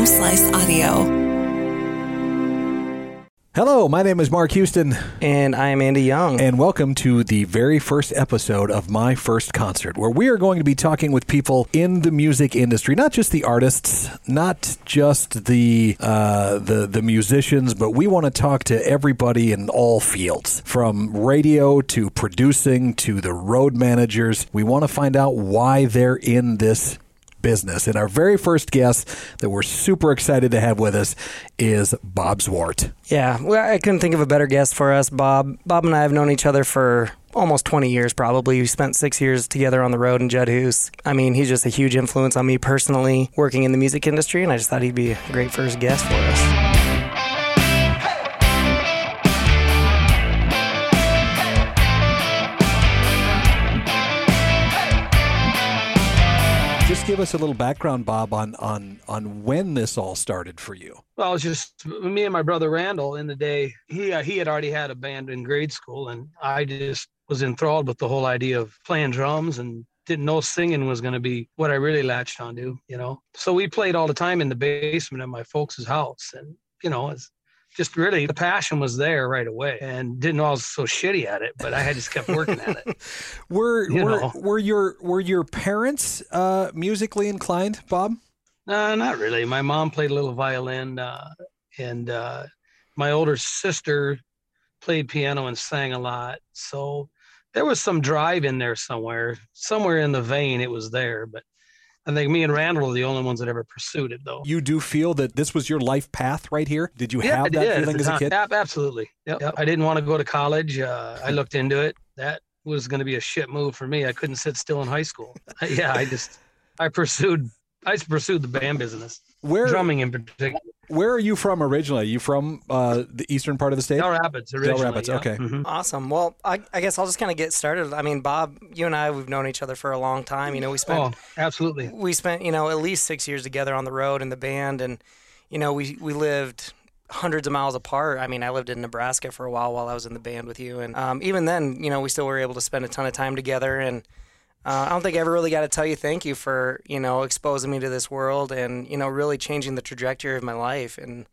Home Slice Audio. Hello, my name is Mark Houston, And I am Andy Young. and welcome to the very first episode of My First Concert, where we are going to be talking with people in the music industry, not just the artists, not just the uh, the the musicians, but we want to talk to everybody in all fields, from radio to producing to the road managers. We want to find out why they're in this business. And our very first guest that we're super excited to have with us is Bob Zwart. yeah, well, I couldn't think of a better guest for us. Bob, Bob and I have known each other for almost 20 years, probably. We spent six years together on the road in Judd Hoos. I mean, he's just a huge influence on me personally, working in the music industry, and I just thought he'd be a great first guest for us. Give us a little background, Bob, on on on when this all started for you. Well, it was just me and my brother Randall in the day. He uh, he had already had a band in grade school, and I just was enthralled with the whole idea of playing drums and didn't know singing was going to be what I really latched onto, you know. So we played all the time in the basement of my folks' house, and you know, it's just really the passion was there right away, and didn't all so shitty at it, but I had just kept working at it. Were You were, know. were your were your parents uh, musically inclined, Bob? No, not really. My mom played a little violin, uh, and uh, my older sister played piano and sang a lot. So there was some drive in there somewhere, somewhere in the vein. It was there, but I think me and Randall are the only ones that ever pursued it, though. You do feel that this was your life path right here? Did you yeah, have that feeling as a kid? Ab- absolutely. Yep. Yep. I didn't want to go to college. Uh, I looked into it. That was going to be a shit move for me. I couldn't sit still in high school. yeah, I just I pursued I pursued the band business, Where drumming in particular. Where are you from originally? Are you from uh, the eastern part of the state? Dell Rapids originally. Rapids, yeah. okay. Mhm. Awesome. Well, I, I guess I'll just kind of get started. I mean, Bob, you and I, we've known each other for a long time. You know, we spent Oh, absolutely. we spent you know at least six years together on the road in the band and you know we we lived hundreds of miles apart i mean i lived in nebraska for a while while i was in the band with you and um, even then you know we still were able to spend a ton of time together and uh, i don't think i ever really got to tell you thank you for you know exposing me to this world and you know really changing the trajectory of my life and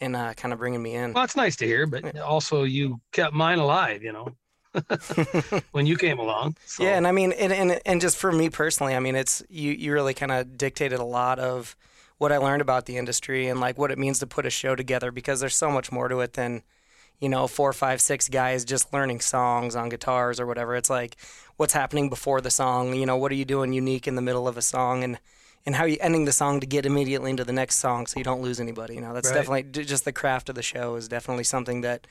and uh, kind of bringing me in Well, it's nice to hear, but also you kept mine alive, you know, when you came along. So. Yeah, and I mean, and, and and just for me personally, I mean, it's you you really kind of dictated a lot of what I learned about the industry and like what it means to put a show together because there's so much more to it than you know four, five, six guys just learning songs on guitars or whatever. It's like what's happening before the song. You know, what are you doing unique in the middle of a song and and how are you ending the song to get immediately into the next song so you don't lose anybody. You know, that's Right. definitely just the craft of the show is definitely something that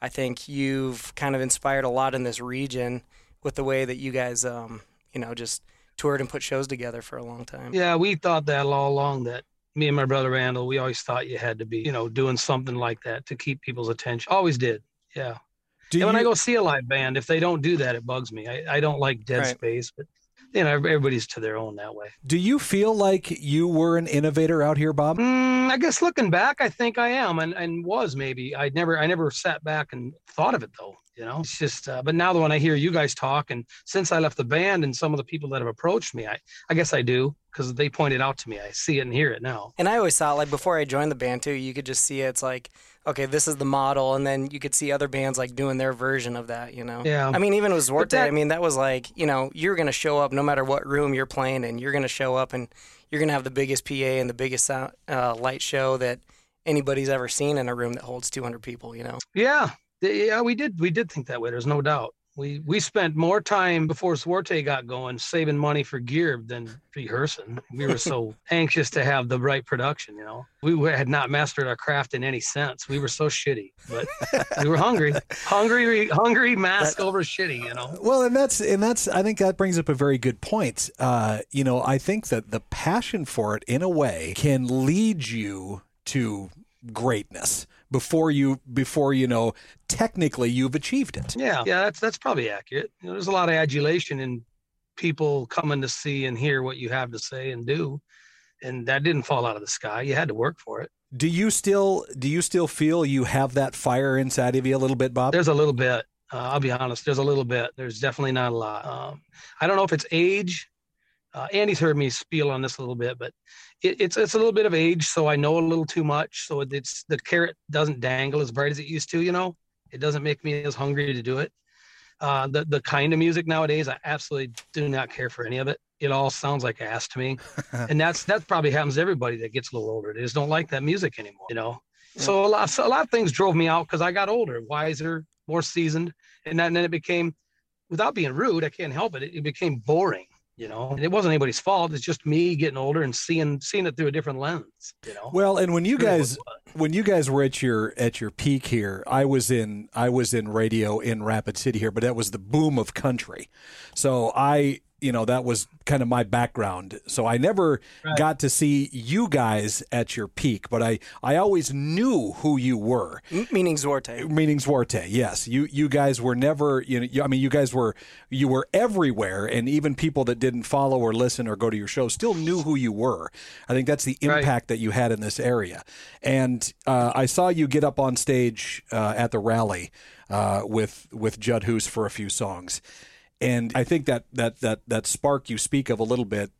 I think you've kind of inspired a lot in this region with the way that you guys, um, you know, just toured and put shows together for a long time. Yeah, we thought that all along that me and my brother Randall, we always thought you had to be, you know, doing something like that to keep people's attention. Always did. Yeah. Do and when I go see a live band, if they don't do that, it bugs me. I, I don't like dead Right. space, but you know, everybody's to their own that way. do you feel like you were an innovator out here, Bob? Mm, I guess looking back, I think I am, and, and was maybe. I never, I never sat back and thought of it though. You know, it's just. Uh, but now that when I hear you guys talk, and since I left the band, and some of the people that have approached me, I, I guess I do because they pointed out to me. I see it and hear it now. And I always thought, like, before I joined the band, too, you could just see it. It's like, okay, this is the model. And then you could see other bands, like, doing their version of that, you know? Yeah. I mean, even with Zwarte, that- I mean, that was like, you know, you're going to show up no matter what room you're playing in. You're going to show up and you're going to have the biggest PA and the biggest sound, uh, light show that anybody's ever seen in a room that holds 200 people, you know? Yeah, yeah, we did. We did think that way. There's no doubt. We we spent more time before Zwarte got going saving money for gear than rehearsing. We were so anxious to have the right production. You know, we had not mastered our craft in any sense. We were so shitty, but we were hungry, hungry, hungry. Mask over shitty. You know. Well, and that's and that's I think that brings up a very good point. Uh, you know, I think that the passion for it, in a way, can lead you to greatness before you before you know technically you've achieved it. Yeah, yeah, that's that's probably accurate. You know, there's a lot of adulation in people coming to see and hear what you have to say and do, and that didn't fall out of the sky. You had to work for it. Do you still do you still feel you have that fire inside of you a little bit, Bob? There's a little bit. Uh, I'll be honest. There's a little bit. There's definitely not a lot. Um, I don't know if it's age. uh, Andy's heard me spiel on this a little bit, but it, it's it's a little bit of age, so I know a little too much. So it's the carrot doesn't dangle as bright as it used to. You know, it doesn't make me as hungry to do it. Uh, the the kind of music nowadays, I absolutely do not care for any of it. It all sounds like ass to me, and that's that probably happens to everybody that gets a little older. They just don't like that music anymore. You know, yeah. so a lot so a lot of things drove me out because I got older, wiser, more seasoned, and then, and then it became, without being rude, I can't help it. It, it became boring you know? And it wasn't anybody's fault it's just me getting older and seeing seeing it through a different lens you know? Well and when you guys when you guys were at your at your peak here i was in i was in radio in rapid city here but that was the boom of country. So i you know that was kind of my background. So i never right. got to see you guys at your peak but i i always knew who you were. Meaning Zwarte meaning Zwarte yes. You you guys were never you know i mean you guys were you were everywhere and even people that didn't follow or listen or go to your show still knew who you were. I think that's the impact right. that you had in this area. And uh, i saw you get up on stage uh, at the rally uh, with with judd hoos for a few songs and I think that that that that spark you speak of a little bit,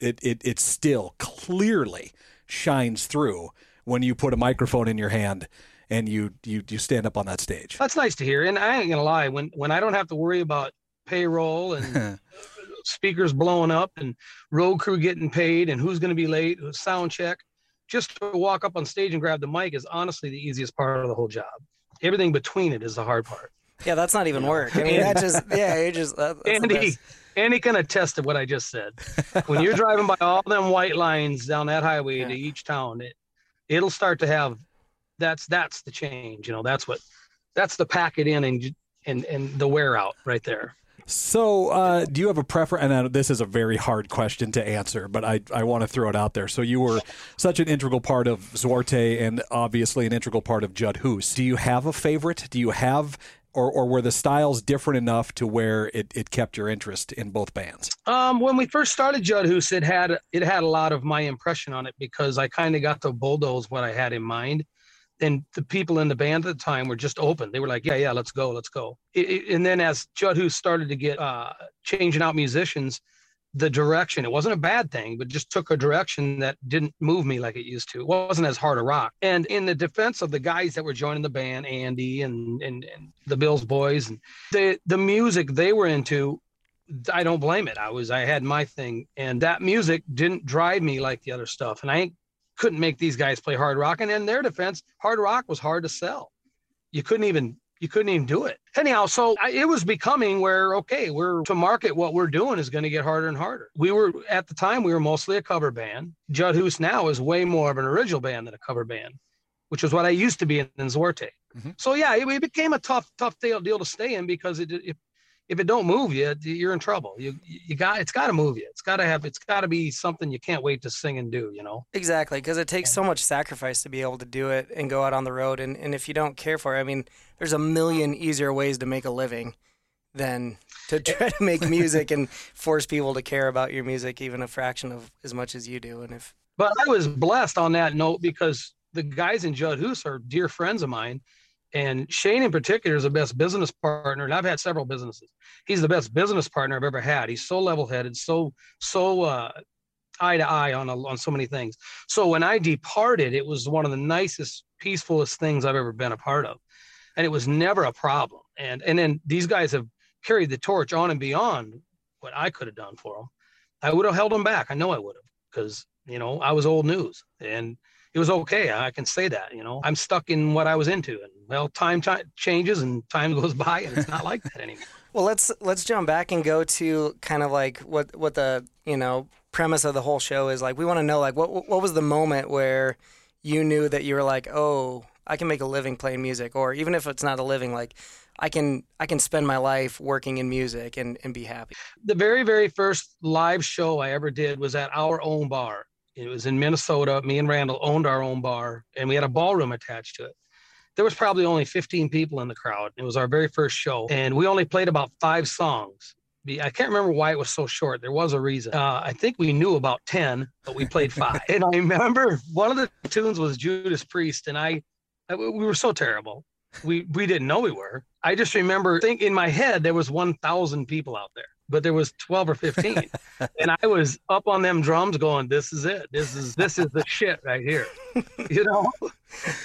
it it it still clearly shines through when you put a microphone in your hand and you you you stand up on that stage. That's nice to hear. And I ain't gonna lie, when when I don't have to worry about payroll and speakers blowing up and road crew getting paid and who's gonna be late, sound check, just to walk up on stage and grab the mic is honestly the easiest part of the whole job. Everything between it is the hard part. Yeah, that's not even work. I mean, that just yeah, it just that, Andy. Andy can attest to what I just said. When you're driving by all them white lines down that highway yeah. to each town, it it'll start to have that's that's the change. You know, that's what that's the pack it in and and and the wear out right there. So, uh, do you have a preference? And this is a very hard question to answer, but I, I want to throw it out there. So, you were such an integral part of Zwarte and obviously an integral part of Judd Hoos. Do you have a favorite? Do you have or, or were the styles different enough to where it, it kept your interest in both bands? Um, when we first started Judd Hoos, it had it had a lot of my impression on it because I kind of got to bulldoze what I had in mind. And the people in the band at the time were just open. They were like, "Yeah, yeah, let's go, let's go." It, it, and then as Judd Hoos started to get uh, changing out musicians, the direction. It wasn't a bad thing, but just took a direction that didn't move me like it used to. It wasn't as hard a rock. And in the defense of the guys that were joining the band, Andy and and, and the Bills boys, and the the music they were into, I don't blame it. I was I had my thing, and that music didn't drive me like the other stuff. And I couldn't make these guys play hard rock. And in their defense, hard rock was hard to sell. You couldn't even you couldn't even do it. Anyhow, so I, it was becoming where, okay, we're to market what we're doing is going to get harder and harder. We were at the time, we were mostly a cover band. Judd Hoos now is way more of an original band than a cover band, which is what I used to be in, in Zwarte. Mm-hmm. So yeah, it, it, became a tough, tough deal, deal to stay in because it, it if it don't move you, you're in trouble. You you got it's got to move you. It's got to have it's got to be something you can't wait to sing and do. You know. Exactly, because it takes so much sacrifice to be able to do it and go out on the road. And and if you don't care for it, I mean, there's a million easier ways to make a living than to try to make music and force people to care about your music even a fraction of as much as you do. And if but I was blessed on that note because the guys in Judd Hoos are dear friends of mine and Shane, in particular, is the best business partner. And I've had several businesses. He's the best business partner I've ever had. He's so level headed, so, so, uh, eye to eye on, a, on so many things. So when I departed, it was one of the nicest, peacefulest things I've ever been a part of. And it was never a problem. And, and then these guys have carried the torch on and beyond what I could have done for them. I would have held them back. I know I would have because, you know, I was old news and it was okay. I can say that, you know, I'm stuck in what I was into. And well, time, time changes and time goes by and it's not like that anymore. well, let's let's jump back and go to kind of like what what the, you know, premise of the whole show is like we want to know like what what was the moment where you knew that you were like, "Oh, I can make a living playing music," or even if it's not a living like I can I can spend my life working in music and, and be happy. The very, very first live show I ever did was at our own bar it was in Minnesota. Me and Randall owned our own bar, and we had a ballroom attached to it. There was probably only 15 people in the crowd. It was our very first show, and we only played about five songs. I can't remember why it was so short. There was a reason. Uh, I think we knew about 10, but we played five. and I remember one of the tunes was Judas Priest, and I, we were so terrible. We we didn't know we were. I just remember think in my head there was 1,000 people out there but there was 12 or 15 and i was up on them drums going this is it this is this is the shit right here you know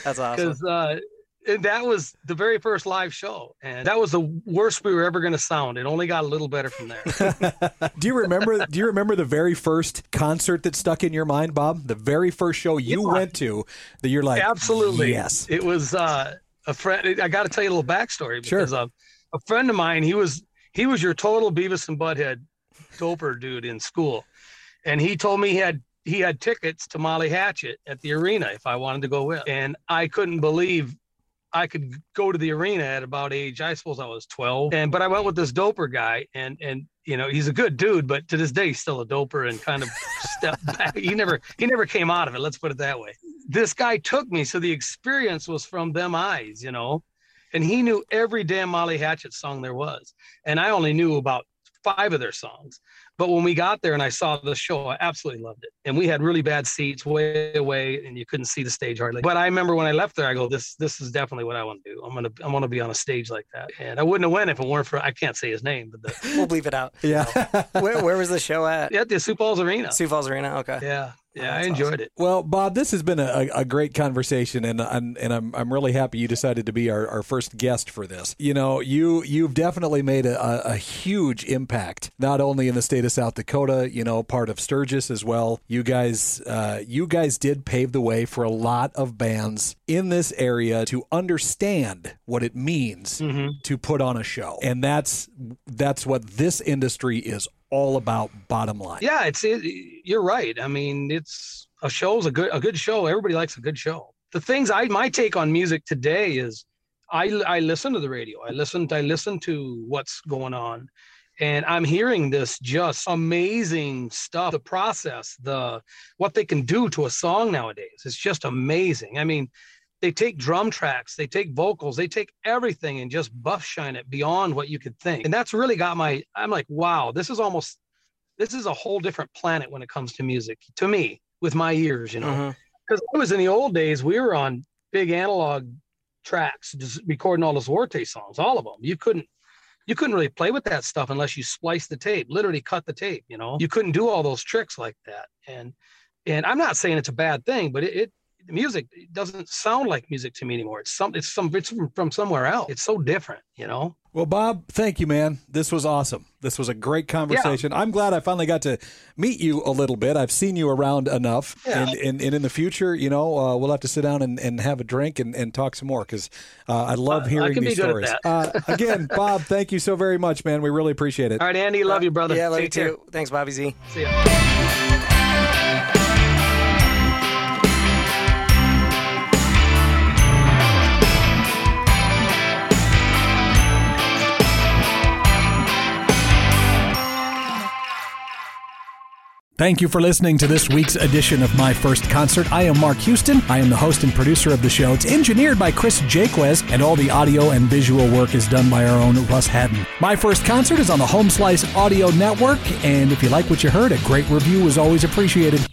That's awesome. because uh and that was the very first live show and that was the worst we were ever going to sound it only got a little better from there do you remember? Do you remember the very first concert that stuck in your mind, Bob? The very first show you Yeah. went to that you're like, absolutely yes. it was uh a friend i got to tell you a little backstory Sure. because uh, a friend of mine he was he was your total beavis and butthead doper dude in school and he told me he had he had tickets to molly hatchet at the arena if i wanted to go with and i couldn't believe i could go to the arena at about age i suppose i was 12 and but i went with this doper guy and and you know he's a good dude but to this day he's still a doper and kind of stepped back. He never he never came out of it let's put it that way. This guy took me so the experience was from them eyes you know and he knew every damn molly hatchet song there was and i only knew about five of their songs but when we got there and i saw the show i absolutely loved it and we had really bad seats way away and you couldn't see the stage hardly but i remember when i left there i go this this is definitely what i want to do i'm gonna i want to be on a stage like that and i wouldn't have went if it weren't for i can't say his name but the we'll leave it out. Yeah. Where, where was the show at? yeah the sioux falls arena Sioux Falls Arena. Okay. yeah yeah i that's enjoyed it Well, Bob, this has been a, a great conversation, and and, and I'm I'm really happy you decided to be our, our first guest for this. You know, you you've definitely made a, a, a huge impact, not only in the state of South Dakota, you know, part of Sturgis as well. You guys, uh, you guys did pave the way for a lot of bands in this area to understand what it means to put on a show, and that's that's what this industry is all about. Bottom line. Yeah, it's it, you're right. I mean, it's a show's a good a good show. Everybody likes a good show. The things I my take on music today is I I listen to the radio. I listen I listen to what's going on. And I'm hearing this just amazing stuff. The process, the what they can do to a song nowadays. It's just amazing. I mean, they take drum tracks, they take vocals, they take everything and just buff shine it beyond what you could think. And that's really got my I'm like, wow, this is almost this is a whole different planet when it comes to music to me with my ears, you know. Mm-hmm. Because I was in the old days, we were on big analog tracks, just recording all those Zwarte songs, all of them. You couldn't you couldn't really play with that stuff unless you spliced the tape, literally cut the tape, you know. You couldn't do all those tricks like that. And and I'm not saying it's a bad thing, but it, it music it doesn't sound like music to me anymore. It's some it's some it's from, from somewhere else. It's so different, you know. Well, Bob, thank you, man. This was awesome. This was a great conversation. I'm glad I finally got to meet you a little bit. I've seen you around enough. Yeah. And, and, and in the future, you know, uh, we'll have to sit down and, and have a drink and, and talk some more because uh, I love Uh, I hearing these stories. uh, again, Bob, thank you so very much, man. We really appreciate it. All right, Andy, love you, brother. Yeah, love you Take care. too. Thanks, Bobby Z. See ya. Thank you for listening to this week's edition of My First Concert. I am Mark Houston. I am the host and producer of the show. It's engineered by Chris Jaquez, and all the audio and visual work is done by our own Russ Haddon. My First Concert is on the Home Slice Audio Network, and if you like what you heard, a great review is always appreciated.